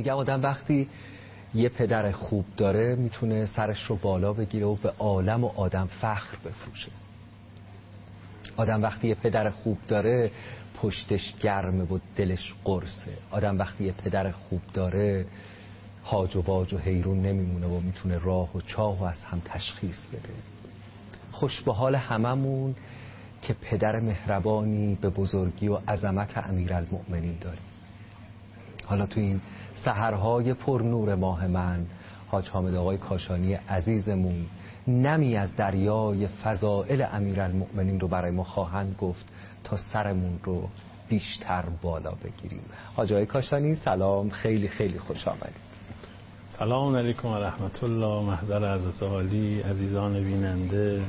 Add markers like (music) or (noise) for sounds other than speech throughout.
میگم آدم وقتی یه پدر خوب داره می‌تونه سرش رو بالا بگیره و به عالم و آدم فخر بفروشه. آدم وقتی یه پدر خوب داره پشتش گرمه و دلش قرصه. آدم وقتی یه پدر خوب داره هاج و باج و حیرون نمیمونه و می‌تونه راه و چاه و از هم تشخیص بده. خوش به حال هممون که پدر مهربانی به بزرگی و عظمت امیرالمؤمنین داریم. حالا تو این سحرهای پر نور ماه من حاج حامد آقای کاشانی عزیزمون نمی از دریای فضائل امیرالمؤمنین رو برای ما خواهند گفت تا سرمون رو بیشتر بالا بگیریم. حاج آقای کاشانی سلام خیلی خیلی خوش آمدید. سلام علیکم و رحمت الله محضر از عالی عزیزان بیننده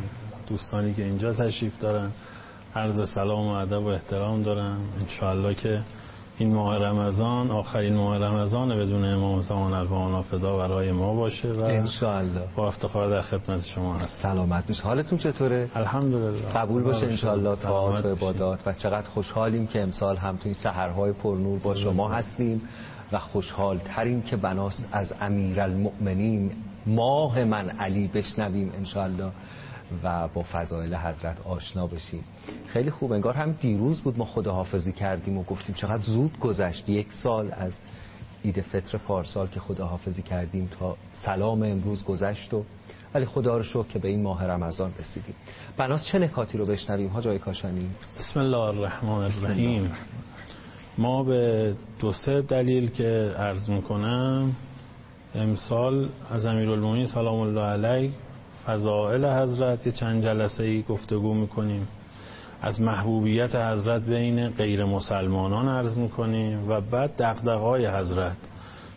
دوستانی که اینجا تشریف دارن. عرض سلام و ادب و احترام دارم. انشاءالله که این ماه رمضان آخرین ماه رمضان بدون امام زمان الوانا فدا برای ما باشه و انشاءالله. با افتخار در خدمت شما هست سلامت باش حالتون چطوره؟ الحمدلله. قبول باشه انشاءالله. تا و عبادات. و چقدر خوشحالیم که امسال هم تو این سحرهای پرنور با شما هستیم و خوشحال ترین که بناس از امیرالمؤمنین ماه من علی بشنویم انشاءالله. و با فضایل حضرت آشنا بشیم خیلی خوب. انگار هم دیروز بود ما خداحافظی کردیم و گفتیم چقدر زود گذشت. یک سال از عید فطر پارسال که خداحافظی کردیم تا سلام امروز گذشت و ولی خدا رو شکر که به این ماه رمضان رسیدیم. بناس چه نکاتی رو بشنویم؟ ها جای کاشانی. بسم الله الرحمن الرحیم. ما به دو سه دلیل که عرض می‌کنم امسال از امیرالمومنین سلام الله علیه فضائل حضرت یه چند جلسه ای گفتگو می‌کنیم. از محبوبیت حضرت بین غیر مسلمانان عرض می‌کنیم و بعد دقدقای حضرت.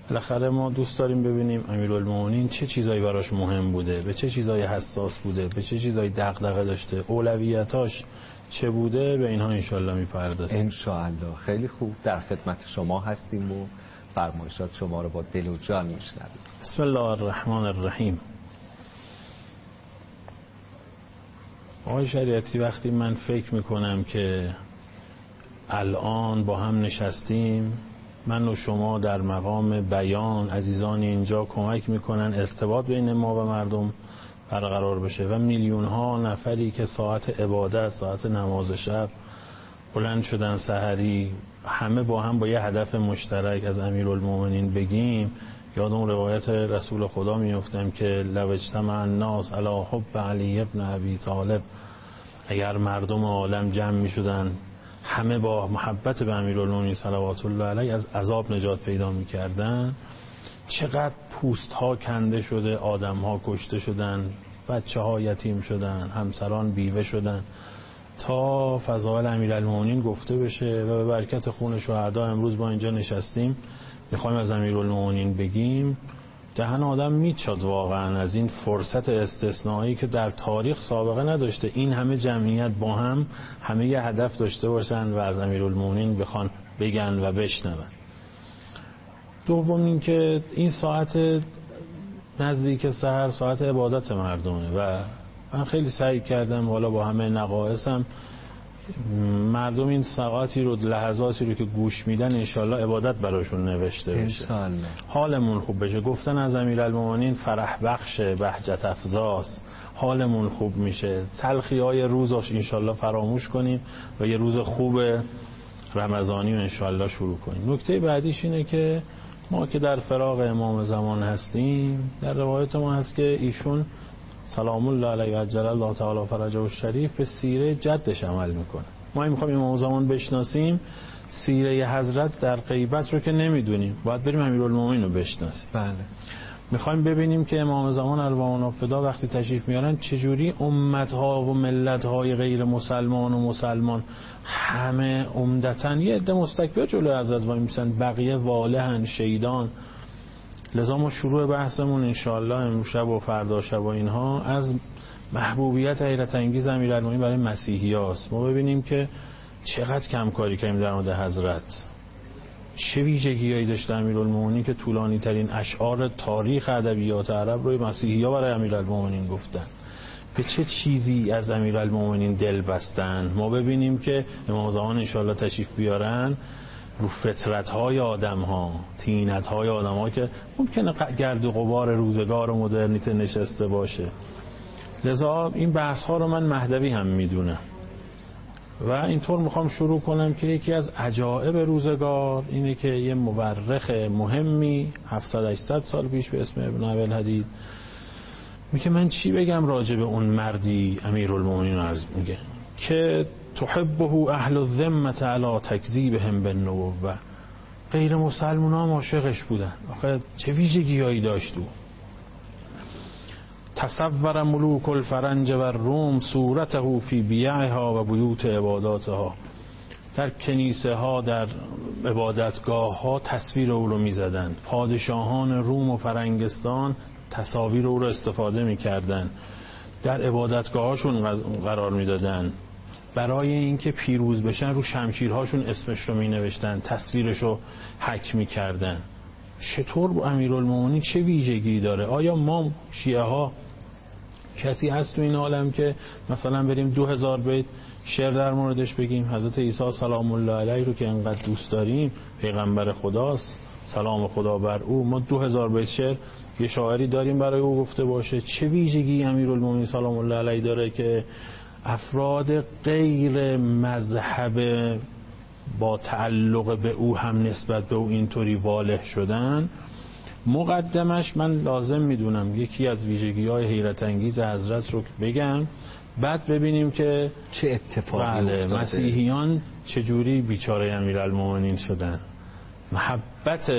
بالاخره ما دوست داریم ببینیم امیرالمومنین چه چیزایی براش مهم بوده به چه چیزایی حساس بوده به چه چیزایی دغدغه داشته اولویتاش چه بوده به اینها انشالله می‌پردازیم. انشالله خیلی خوب. در خدمت شما هستیم و فرمایشات شما رو با دل و جان میشنویم. بسم الله الرحمن الرحیم. آقای شریعتی وقتی من فکر می‌کنم که الان با هم نشستیم من و شما در مقام بیان عزیزان اینجا کمک می‌کنن ارتباط بین ما و مردم برقرار بشه و میلیون ها نفری که ساعت عبادت ساعت نماز شب بلند شدن سحری همه با هم با یه هدف مشترک از امیرالمومنین بگیم. یاد اون روایت رسول خدا میفتم که لو اجتمع الناس علی حب علی ابن ابی طالب. اگر مردم عالم جمع می شدن همه با محبت به امیرالمومنین صلوات الله علیه از عذاب نجات پیدا می کردن چقدر پوست ها کنده شده آدم ها کشته شدن بچه ها یتیم شدن همسران بیوه شدن. تا فضائل امیرالمومنین گفته بشه و به برکت خون شهدا امروز با اینجا نشستیم. می‌خوایم از امیرالمومنین بگیم دهن آدم میچاد واقعا از این فرصت استثنایی که در تاریخ سابقه نداشته. این همه جمعیت با هم همه یه هدف داشته باشن و از امیرالمومنین بخوان بگن و بشنون. دوم اینکه این ساعت نزدیک سهر ساعت عبادت مردمه و من خیلی سعی کردم حالا با همه نقایصم مردم این ساعتی رو لحظاتی رو که گوش میدن انشالله عبادت براشون نوشته بشه. حالمون خوب بشه. گفتن از امیرالمومنین فرح بخش بهجت افزاس. حالمون خوب میشه. تلخی های روزاش انشالله فراموش کنیم و یه روز خوب رمضانی رو انشالله شروع کنیم. نکته بعدیش اینه که ما که در فراغ امام زمان هستیم در روایت ما هست که ایشون سلام الله علیه و عجل الله تعالی فرجه و شریف به سیره جدش عمل می‌کنه. ما این می‌خوایم امام زمان بشناسیم. سیره حضرت در غیبت رو که نمی‌دونیم. باید بریم امیرالمومنین رو بشناسیم. بله. می‌خوایم ببینیم که امام زمان الوان فدا وقتی تشریف میارن چجوری امت ها و ملت های غیر مسلمان و مسلمان همه عمدتا یه عده مستکبر جلو حضرت وای میسن بقیه والهن شیدان لذا ما شروع بحثمون انشاءالله امروز شب و فردا شب و اینها از محبوبیت حیرت انگیز امیرالمومنین برای مسیحی هاست. ما ببینیم که چقدر کم کاری کردیم در مورد حضرت. چه ویژگیهایی داشته امیرالمومنین که طولانی ترین اشعار تاریخ ادبیات عرب روی مسیحی ها برای امیرالمومنین گفتن؟ به چه چیزی از امیرالمومنین دل بستن؟ ما ببینیم که امام زمان انشاءالله تشریف بیارن. رو فطرت های آدم ها تینت های آدم ها که ممکنه گرد و غبار روزگار و مدرنیته نشسته باشه. لذا این بحث ها رو من مهدوی هم می‌دونم. و اینطور می‌خوام شروع کنم که یکی از عجائب روزگار اینه که یه مورخ مهمی 700 800 سال پیش به اسم ابن عبل حدید میگه من چی بگم راجع به اون مردی امیرالمومنین عرض میگه؟ که تحبه اهل الذمه علی تکذیبهم بالنبوه غیر مسلمان ها عاشقش بودن آخه چه ویژگیهایی داشت او تصور ملوک الفرنج و روم صورته فی بیعها و بیوت عباداتها در کنیسه ها در عبادتگاه ها تصویر او رو می زدن. پادشاهان روم و فرنگستان تصاویر او رو استفاده می کردن. در عبادتگاه هاشون قرار می دادن. برای اینکه پیروز بشن رو شمشیرهاشون اسمش رو می نوشتن تصویرش رو حک می کردن چطور با امیرالمومنین چه ویژگی داره؟ آیا ما شیعه ها کسی هست تو این عالم که مثلا بریم دو هزار بیت شعر در موردش بگیم حضرت عیسی سلام الله علیه رو که انقدر دوست داریم پیغمبر خداست سلام خدا بر او ما دو هزار بیت شعر یه شاعری داریم برای او گفته باشه. چه ویژگی امیرالمومنین سلام الله علیه داره که افراد غیر مذهب با تعلق به او هم نسبت به او اینطوری واله شدن مقدمش من لازم می‌دونم یکی از ویژگی های حیرت انگیز حضرت رو بگم. بعد ببینیم که چه اتفاقی بله افتاده. مسیحیان چجوری بیچاره امیرالمومنین شدن؟ محبت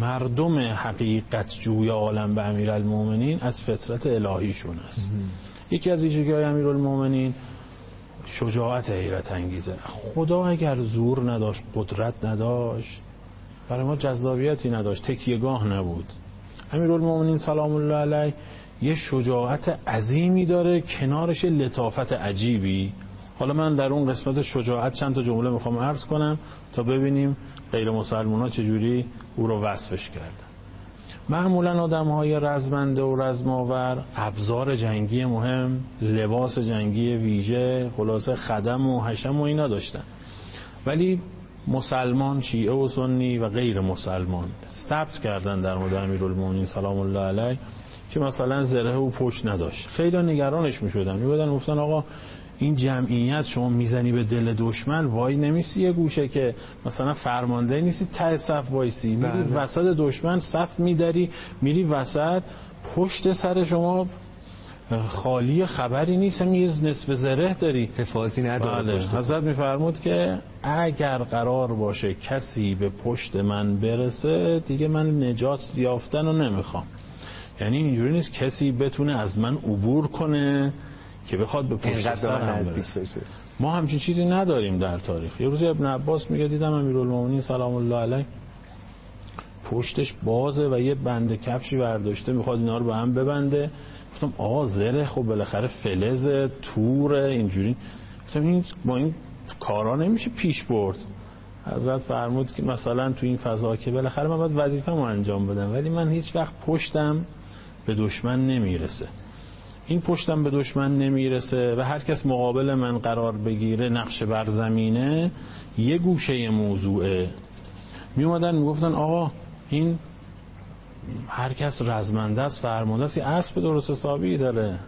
مردم حقیقت جوی عالم به امیرالمومنین از فطرت الهیشون است. یکی از ویژگی های امیرالمومنین شجاعت حیرت انگیزه. خدا اگر زور نداشت قدرت نداشت برای ما جذابیتی نداشت تکیهگاه نبود. امیرالمومنین سلام الله علیه یه شجاعت عظیمی داره کنارش لطافت عجیبی. حالا من در اون قسمت شجاعت چند تا جمله می‌خوام عرض کنم تا ببینیم غیر مسلمان ها چجوری او رو وصفش کردن. معمولا آدم های رزمنده و رزماور ابزار جنگی مهم لباس جنگی ویژه خلاصه خدم و حشم و اینا داشتن. ولی مسلمان شیعه و سنی و غیر مسلمان ثبت کردن در مورد امیرالمومنین سلام الله علیه که مثلا زره و پشت نداشت. خیلی نگرانش می‌شدن. میبودن گفتن آقا این جمعیت شما می‌زنی به دل دشمن وای نمیسی یه گوشه که مثلا فرمانده نیستی ته صف وایسی. میری بله. وسط دشمن صف میداری میری وسط پشت سر شما خالی خبری نیست یه نصف زره داری. حفاظی نداره بله. حضرت میفرمود که اگر قرار باشه کسی به پشت من برسه دیگه من نجات یافتن رو نمی‌خوام. یعنی اینجوری نیست کسی بتونه از من عبور کنه. که بخواد به پشت سرم برسه. ما همچین چیزی نداریم در تاریخ. یه روز ابن عباس میگه دیدم امیرالمومنین سلام الله علیه پشتش بازه و یه بند کفشی برداشته می‌خواد اینا رو به هم ببنده. گفتم آقا زره خب بالاخره فلز تور اینجوری. گفتم این با این کارا نمیشه پیش برد. حضرت فرمود که مثلا تو این فضا که بالاخره من باید وظیفه‌مو انجام بدم ولی من هیچ وقت پشتم به دشمن نمی‌رسه. این پشتم به دشمن نمی‌رسه و هر کس مقابل من قرار بگیره نقش بر زمینه یه گوشه موضوعه. می اومدن می‌گفتن آقا این هر کس رزمنده است فرمانده است اسب درست حسابی داره.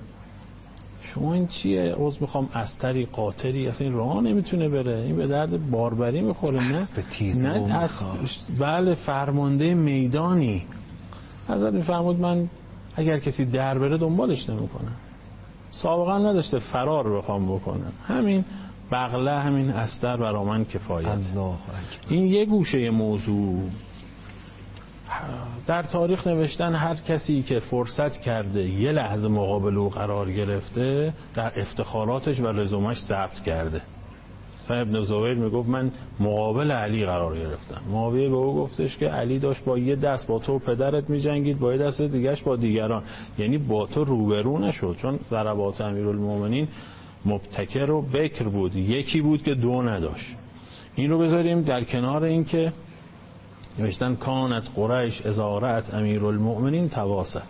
شما این چیه؟ عوض می‌خوام استری قاطری اصلا این راه نمی‌تونه بره. این به درد باربری می‌خوره نه؟ نه بله فرمانده میدانی. حضرت میفرمود من اگر کسی در بره دنبالش نمی‌کنه. سابقا نداشته فرار بخوام بکنم همین بغله همین استر برا من کفایت. این یه گوشه موضوع. در تاریخ نوشتن هر کسی که فرصت کرده یه لحظه مقابل او قرار گرفته در افتخاراتش و رزومش ثبت کرده. ابن زویر می‌گفت من مقابل علی قرار گرفتم. معاویه به او گفتش که علی داشت با یه دست با تو پدرت میجنگید با یه دست دیگهش با دیگران. یعنی با تو روبرو نشد چون ضربات امیرالمومنین مبتکر و بکر بود. یکی بود که دو نداشت. این رو بذاریم در کنار این که نوشتن کانت قریش ازارت امیرالمؤمنین تواسه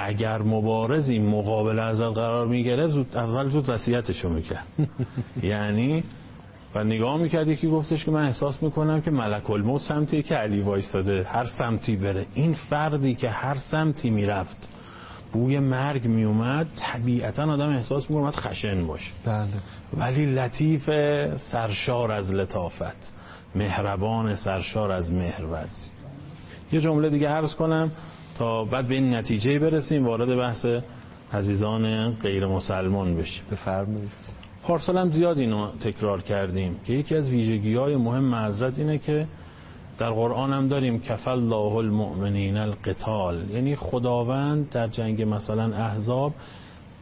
اگر مبارزی مقابل از قرار می‌گیره زود اول زود وصیتشو می‌کرد. (laughs) یعنی و نگاه می‌کرد یکی گفتش که من احساس می‌کنم که ملک الموت سمتی که علی وایستاده هر سمتی بره. این فردی که هر سمتی می‌رفت بوی مرگ میومد طبیعتا آدم احساس می‌کنه خشن باشه. بله. ولی لطیف سرشار از لطافت مهربان سرشار از مهرورزی یه جمله دیگه عرض کنم. تا بعد به این نتیجه برسیم وارد بحث عزیزان غیر مسلمان بشیم. بفرمایید. پارسال هم زیاد اینو تکرار کردیم که یکی از ویژگی های مهم حضرت اینه که در قرآن هم داریم کفل الله المؤمنین القتال. یعنی خداوند در جنگ مثلا احزاب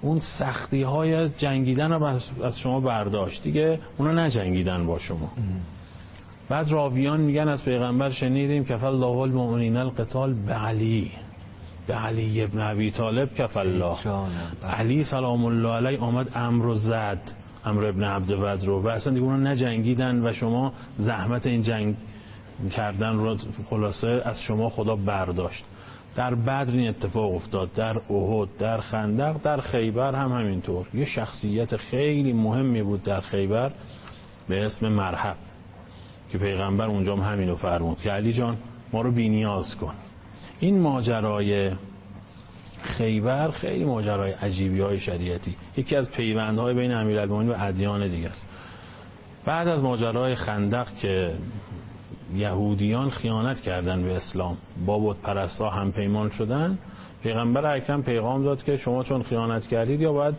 اون سختی های از جنگیدن رو از شما برداشت. دیگه اونا نجنگیدن با شما. بعد راویان میگن از پیغمبر شنیدیم کفل الله المؤمنین القتال به علی به علی ابن ابی طالب کفل الله. علی سلام الله علیه آمد امر و زد. امر ابن عبد رو. و اصلا دیگه اونا نجنگیدن و شما زحمت این جنگ کردن رو خلاصه از شما خدا برداشت. در بدر این اتفاق افتاد. در احد در خندق در خیبر هم همینطور. یه شخصیت خیلی مهمی بود در خیبر به اسم مرحب که پیغمبر اونجا هم همینو فرمود که علی جان ما رو بینیاز کن. این ماجرای خیبر خیلی ماجرای عجیبی های شریعتی. یکی از پیوندهای بین امیرالمومنین و ادیان دیگه است. بعد از ماجرای خندق که یهودیان خیانت کردن به اسلام با بود پرستا هم پیمان شدن پیغمبر اکرم پیغام داد که شما چون خیانت کردید یا باید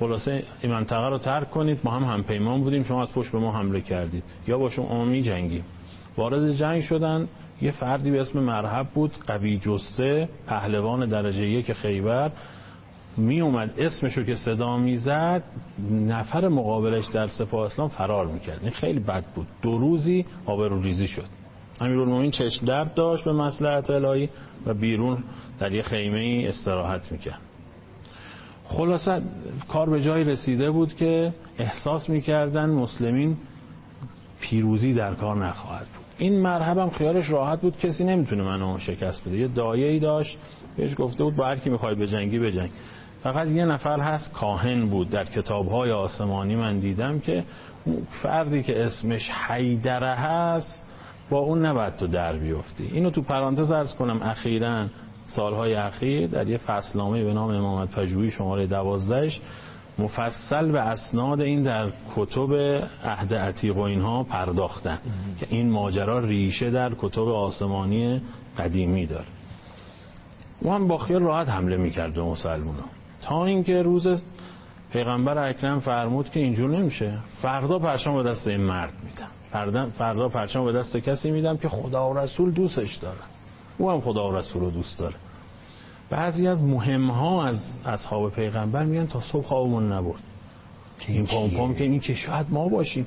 خلاصه این منطقه رو ترک کنید ما هم هم پیمان بودیم شما از پشت به ما حمله کردید. یا با شما می جنگیم. وارد جنگ شدن. یه فردی به اسم مرحب بود قوی جسته پهلوان درجه یک خیبر. می اومد اسمشو که صدا می‌زد نفر مقابلش در سپاه اسلام فرار می‌کرد این خیلی بد بود. دو روزی آبرو ریزی شد. امیرالمومنین چشم درد داشت به مسلحت الهی و بیرون در یه خیمه ای استراحت می‌کرد خلاصه کار به جای رسیده بود که احساس می‌کردن مسلمین پیروزی در کار نخواهد بود. این مرحبم خیالش راحت بود کسی نمی‌تونه منو شکست بده. یه دایه ای داشت بهش گفته بود با هر کی می‌خوای بجنگی بجنگ. فقط یه نفر هست کاهن بود. در کتابهای آسمانی من دیدم که فردی که اسمش حیدره هست با اون نباید تو در بیفتی. اینو تو پرانتز ارز کنم اخیرا سالهای اخیر در یه فصلنامه به نام امامت پژوهی شماره دوازدهش مفصل به اسناد این در کتب عهد عتیق و اینها پرداختن که این ماجرا ریشه در کتب آسمانی قدیمی داره. او هم با خیال راحت حمله می‌کرد به مسلمان تا اینکه روز پیغمبر اکرم فرمود که اینجور نمیشه. فردا پرچم به دست این مرد میدم. فردا پرچم به دست کسی میدم که خدا و رسول دوستش داره او هم خدا و رسول رو دوست داره. بعضی از مهم ها از اصحاب پیغمبر میگن تا صبح خوابمون نبرد. این پام پام که این که شاید ما باشیم.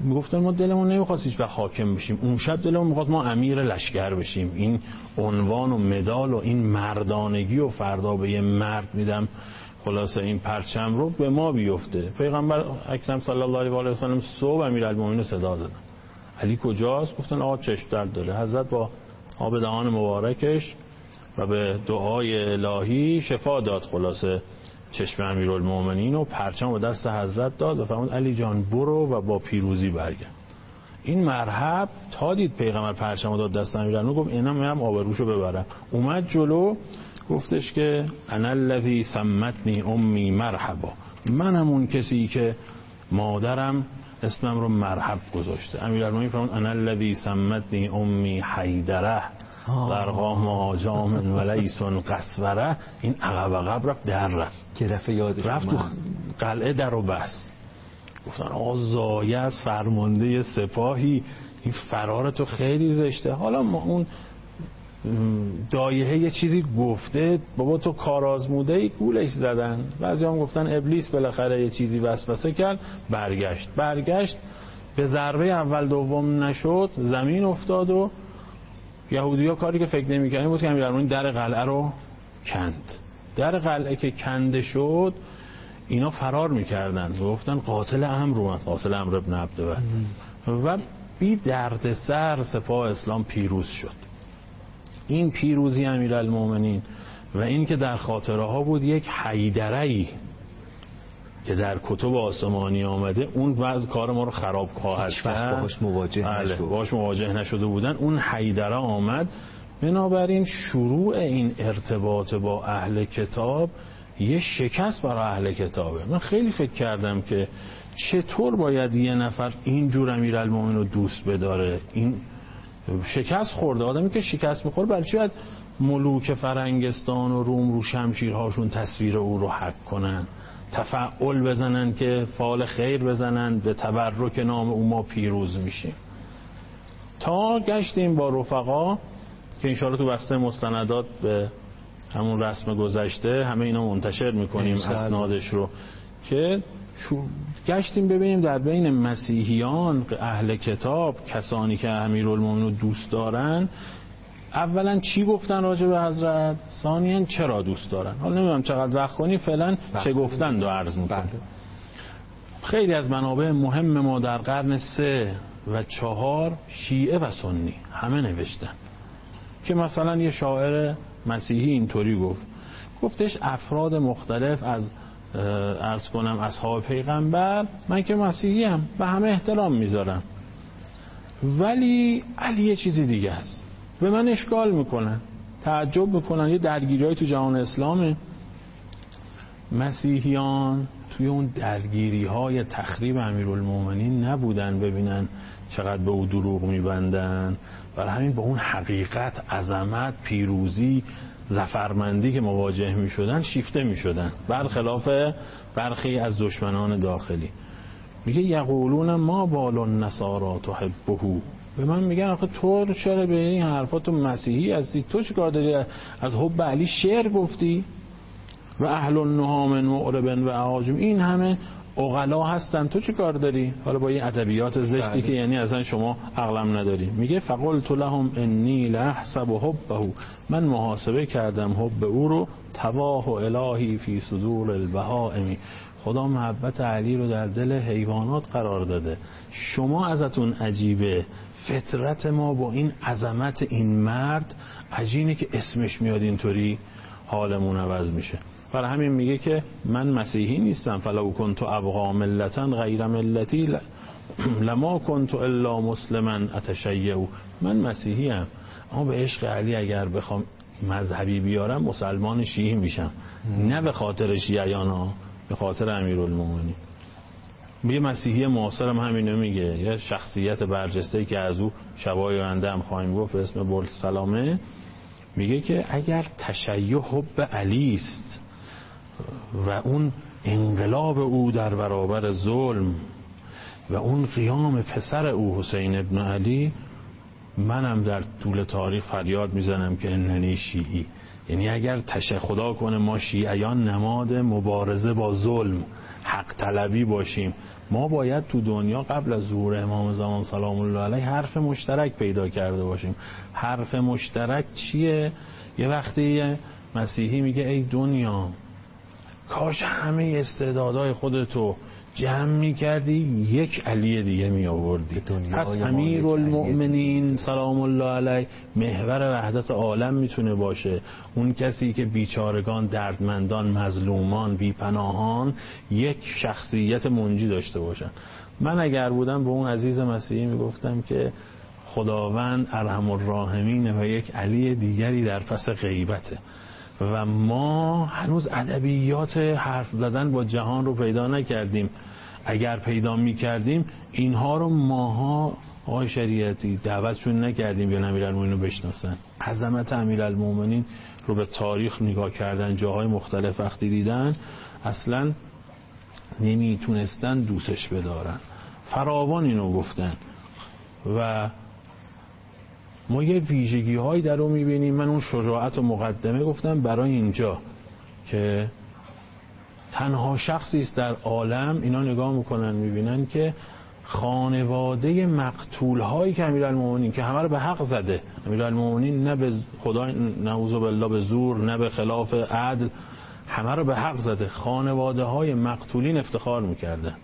می‌گفتن ما دلمون نمی‌خواست هیچ حاکم بشیم. اون شب دلمون می‌خواست ما امیر لشکر بشیم. این عنوان و مدال و این مردانگی و فردا به یه مرد میدم. خلاصه این پرچم رو به ما بیفته. پیغمبر اکرم صلی الله علیه و سلم صبح امیرالمومنین صدا زدن علی کجاست؟ گفتن آقا چشم درد داره. حضرت با آب دهان مبارکش و به دعای الهی شفا داد خلاصه چشم امیرالمومنین و پرچم و دست حضرت داد و فرمود علی جان برو و با پیروزی برگرد. این مرحب تا دید پیغمبر پرچم داد دست امیرالمومنین گفت اینا میرم آبروشو ببرم. اومد جلو گفتش که انا الذی سمتنی امی مرحبا. من همون کسی که مادرم اسمم رو مرحب گذاشته. امیرالمومنین فرمود انا الذی سمتنی امی حیدره. در قام آجام ولیسون قصوره این عقب عقب رفت در رفت. که رفت یاد رفت تو قلعه در و بست گفتن آقا زایه از فرمانده سپاهی این فرار تو خیلی زشته. حالا ما اون دایه یه چیزی گفته بابا تو کارازموده ای گولش زدن. بعضی هم گفتن ابلیس بالاخره یه چیزی وسوسه کرد برگشت. برگشت به ضربه اول دوم نشد زمین افتاد و یهودی ها کاری که فکر نمی‌کردن بود که امیرالمومنین در قلعه رو کند. در قلعه که کنده شد اینا فرار می‌کردن. گفتن قاتل امر اومد. قاتل امر ابن عبدالله و بی درد سر سپاه اسلام پیروز شد. این پیروزی امیرالمومنین و این که در خاطره ها بود یک حیدره که در کتب آسمانی آمده اون وضع کار ما رو خراب خواهد کرد. باهاش مواجه بله باهاش مواجه نشده بودن. اون حیدره آمد. بنابراین شروع این ارتباط با اهل کتاب یه شکست برای اهل کتابه. من خیلی فکر کردم که چطور باید یه نفر اینجور امیرالمومنین رو دوست بداره. این شکست خورده. آدمی که شکست می‌خوره برای چی ملوک فرنگستان و روم رو شمشیرهاشون تصویر او رو حق کنن؟ تفعل بزنن که فال خیر بزنن به تبرک نام او ما پیروز میشیم. تا گشتیم با رفقا که انشاءالله تو بسته مستندات به همون رسم گذشته همه اینا منتشر می‌کنیم اسنادش رو. که گشتیم ببینیم در بین مسیحیان اهل کتاب کسانی که امیرالمومنین دوست دارن اولا چی گفتن راجع به حضرت؟ ثانیا چرا دوست دارن؟ حالا نمی‌دونم چقدر وقت کنی فعلا چه بله. گفتن دو عرض می‌کنم. بله. خیلی از منابع مهم ما در قرن سه و چهار شیعه و سنی همه نوشتن. که مثلا یه شاعر مسیحی اینطوری گفت. گفتش افراد مختلف از ارز کنم اصحاب پیغمبر من که مسیحی هم و همه احترام می‌ذارم. ولی علی یه چیزی دیگه است. به من اشکال می‌کنن. تعجب می‌کنن. یه درگیری تو جهان اسلامه. مسیحیان توی اون درگیری های تخریب امیرالمومنین نبودن ببینن چقدر به او دروغ میبندن. برای همین با اون حقیقت عظمت پیروزی زفرمندی که مواجه می شدن شیفته می شدن برخلاف برخی از دشمنان داخلی. میگه یقولون ما بال النصارا تحبهو به من میگن آخه تو چرا به این حرفات مسیحی هستی؟ تو چیکار داری؟ از حب علی شعر گفتی؟ و اهل النهام معربن و اعاجم این همه اغلا هستن. تو چه کار داری؟ حالا با این ادبیات زشتی بله. که یعنی اصلا شما عقلم نداری. میگه فقلت لهم انی لحسب حبه. من محاسبه کردم حب او رو تواه و الهی فی صدور البهائمی خدا محبت علی رو در دل حیوانات قرار داده. شما ازتون عجیبه. فطرت ما با این عظمت این مرد عجینه که اسمش میاد اینطوری حالمون عوض میشه. برای همین میگه که من مسیحی نیستم. فلو کنت ابقا ملتا غیر ملتی (clears throat) لما کنت الا مسلما اتشیعو من مسیحی هم اما به عشق علی اگر بخوام مذهبی بیارم مسلمان شیعی میشم. نه به خاطر شیعیان ها به خاطر امیرالمومنین. یه مسیحی معاصرم همینو میگه. یه شخصیت برجسته که از او شبای آینده هم خواهیم گفت اسم بولت سلامه. میگه که اگر تشیع حب علی است و اون انقلاب او در برابر ظلم و اون قیام پسر او حسین ابن علی منم در طول تاریخ فریاد می‌زنم که اننی شیعی. یعنی اگر تشه خدا کنه ما شیعیان نماد مبارزه با ظلم حق طلبی باشیم. ما باید تو دنیا قبل از ظهور امام زمان سلام الله علیه حرف مشترک پیدا کرده باشیم. حرف مشترک چیه؟ یه وقتی مسیحی میگه ای دنیا کاش همه استعدادهای خودتو جمع می کردی یک علی دیگه می آوردی پس امیر المؤمنین سلام الله علیه محور وحدت عالم می‌تونه باشه. اون کسی که بیچارگان دردمندان مظلومان بیپناهان یک شخصیت منجی داشته باشن. من اگر بودم به اون عزیز مسیحی می‌گفتم که خداوند ارحم الراحمین و یک علی دیگری در پس غیبته. و ما هنوز ادبیات حرف زدن با جهان رو پیدا نکردیم. اگر پیدا می کردیم اینها رو ماها آقای شریعتی دعوتشون نکردیم یا امیرالمومنین رو بشناسن. عظمت امیرالمومنین رو به تاریخ نگاه کردن جاهای مختلف وقتی دیدن اصلا نمی‌تونستن دوستش بدارن. فراوان اینو گفتن. و ما یه ویژگی هایی در رو می‌بینیم. من اون شجاعت و مقدمه گفتم برای اینجا که تنها شخصی است در عالم اینا نگاه می‌کنن می‌بینن که خانواده مقتول هایی که امیرالمومنین که همه رو به حق زده. امیرالمومنین نه به خدا نعوذ بالله به زور نه به خلاف عدل همه رو به حق زده. خانواده های مقتولین افتخار می‌کردن.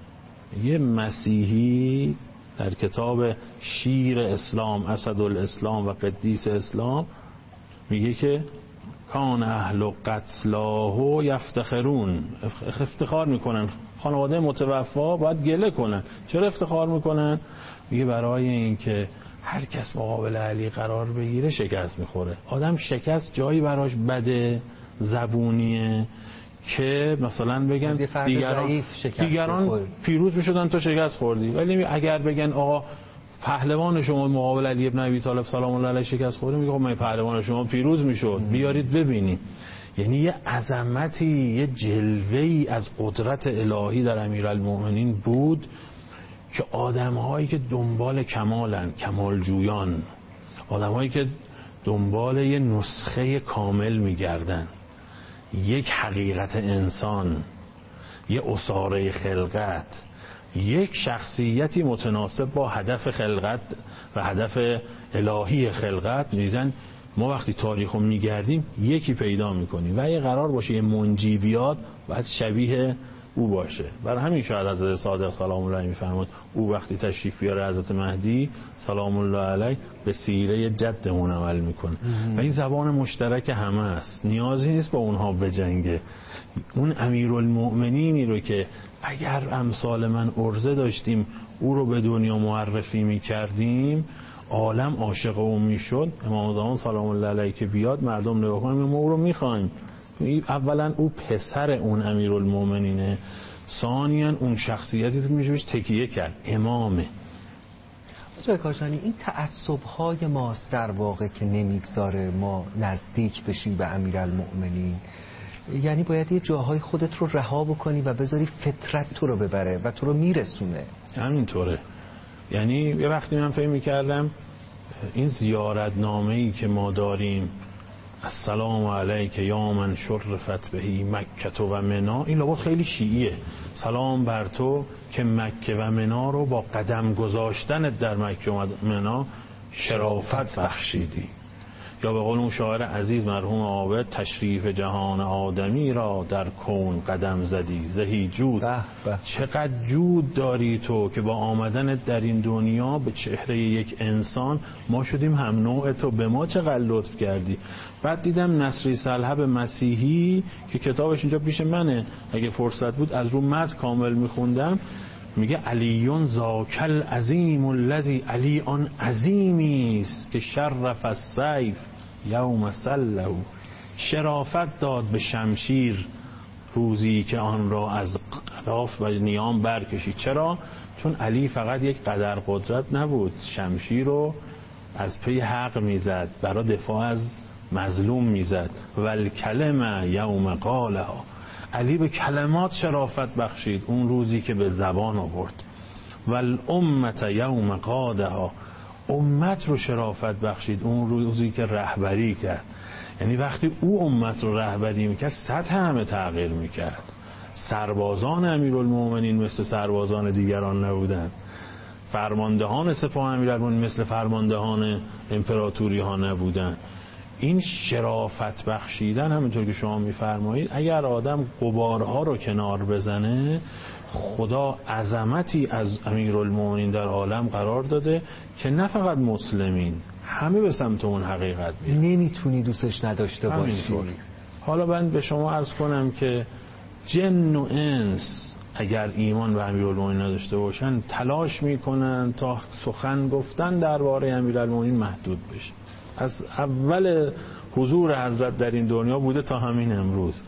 یه مسیحی در کتاب شیر اسلام اسد الاسلام و قدیس اسلام میگه که کان اهل قتلاه یفتخرون. افتخار می‌کنن. خانواده متوفا باید گله کنن. چرا افتخار می‌کنن؟ میگه برای اینکه هر کس مقابل علی قرار بگیره شکست می‌خوره. آدم شکست جایی براش بده زبونیه. که مثلا بگن دیگران, دیگران پیروز می‌شدن تو شکست خوردی. ولی اگر بگن آقا پهلوان شما مقابل علی ابن ابی طالب سلام الله علیه شکست خورده میگه خب من پهلوان شما پیروز می‌شد. بیارید ببینیم یعنی یه عظمتی یه جلوه ای از قدرت الهی در امیرالمومنین بود که آدمهایی که دنبال کمالن کمال جویان آدمهایی که دنبال یه نسخه کامل میگردن. یک حقیقت انسان یه اصاره خلقت یک شخصیتی متناسب با هدف خلقت و هدف الهی خلقت. دیدن ما وقتی تاریخ رو میگردیم یکی پیدا می‌کنیم. و اگه قرار باشه یه منجی بیاد باید شبیه او باشه. برای همین شاید حضرت صادق سلام الله علیه میفرماد او وقتی تشریف بیاره حضرت مهدی سلام الله علیه به سیره جدمون عمل می‌کنه. و این زبان مشترک همه است. نیازی نیست با اونها بجنگه. اون امیرالمؤمنینی رو که اگر امثال من ارزه داشتیم او رو به دنیا معرفی می‌کردیم عالم عاشق او می‌شد. امام زمان سلام الله علیه که بیاد مردم نگاه کنیم ما او رو می‌خوایم. اولا او پسر اون امیرالمومنینه. ثانیا اون شخصیتی که میشه تکیه کرد. امامه. آقای کاشانی این تعصب های ماست در واقع که نمی‌گذاره ما نزدیک بشیم به امیرالمؤمنین یعنی باید یه جاهای خودت رو رها بکنی و بذاری فطرت تو رو ببره و تو رو میرسونه. همینطوره. یعنی یه وقتی من فهم می‌کردم این زیارت نامه ای که ما داریم السلام علیک یا من شرفت بهی مکه و منا این لابد خیلی شیعیه. سلام بر تو که مکه و منا رو با قدم گذاشتن در مکه و منا شرافت بخشیدی. یا به قول اون شاعر عزیز مرحوم عابد تشریف جهان آدمی را در کون قدم زدی. زهی جود. چقدر جود داری تو که با آمدن در این دنیا به چهره یک انسان ما شدیم هم نوع تو. به ما چقدر لطف کردی؟ بعد دیدم نصری سلحب مسیحی که کتابش اینجا پیش منه. اگه فرصت بود از رو مد کامل میخوندم. میگه علیون زاکل عظیم الذی علی آن عظیمی است که شرف السیف یوم سله. شرافت داد به شمشیر روزی که آن را از قلاف و نیام برکشید. چرا؟ چون علی فقط یک قدر قدرت نبود. شمشیر رو از پی حق می‌زد برای دفاع از مظلوم می‌زد. ول کلمه یوم قالها. علی به کلمات شرافت بخشید. اون روزی که به زبان آورد. و الامت یوم قادها. امت رو شرافت بخشید. اون روزی که رهبری کرد. یعنی وقتی او امت رو رهبری می‌کرد سطح همه تغییر می‌کرد. سربازان امیرالمومنین مثل سربازان دیگران نبودند فرماندهان سپاه امیرالمومنین مثل فرماندهان امپراتوری ها نبودند این شرافت بخشیدن همینطور که شما میفرمایید اگر آدم قبارها رو کنار بزنه خدا عظمتی از امیرالمومنین در عالم قرار داده که نه فقط مسلمین همه به سمت اون حقیقت میاد نمی‌تونی دوستش نداشته باشی. حالا من به شما عرض کنم که جن و انس اگر ایمان به امیرالمومنین نداشته باشن تلاش می‌کنن تا سخن گفتن درباره امیرالمومنین محدود بشه. از اول حضور حضرت در این دنیا بوده تا همین امروز.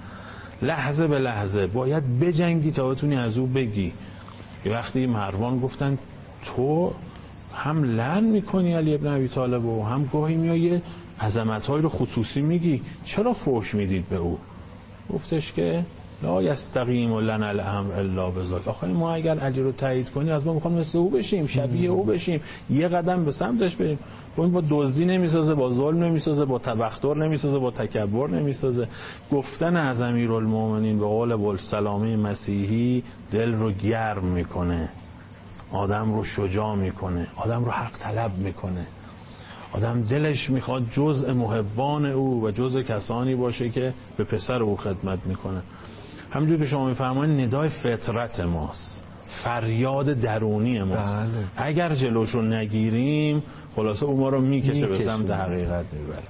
لحظه به لحظه. باید بجنگی تا بتونی از او بگی. وقتی مروان گفتن تو هم لن می‌کنی علی ابن ابی طالب و هم گاهی میای عظمت رو خصوصی میگی. چرا فوش می‌دید به او؟ گفتش که لا یستقیم لنا الامر الا بذاک آخه ما اگر علی رو تایید کنی از ما می‌خوام مثل او بشیم شبیه او بشیم یه قدم به سمتش بریم. با با دزدی نمی‌سازه با ظلم نمی‌سازه با تبختر نمی‌سازه با تکبر نمی‌سازه. گفتن از امیرالمومنین به قول بولسلامه مسیحی دل رو گرم می‌کنه آدم رو شجاع می‌کنه آدم رو حق طلب می‌کنه. آدم دلش می‌خواد جزء محبان او و جزء کسانی باشه که به پسر او خدمت می‌کنه. همجور که شما میفرمایید ندای فطرت ماست. فریاد درونی ماست. بله. اگر جلوش رو نگیریم خلاصه او ما رو می‌کشه به سمت حقیقت می‌بره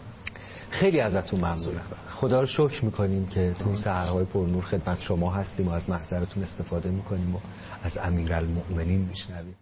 خیلی ازتون ممنونم. خدا رو شکر می‌کنیم که تو سهرهای پرنور خدمت شما هستیم و از محضرتون استفاده می‌کنیم و از امیرالمؤمنین میشنویم.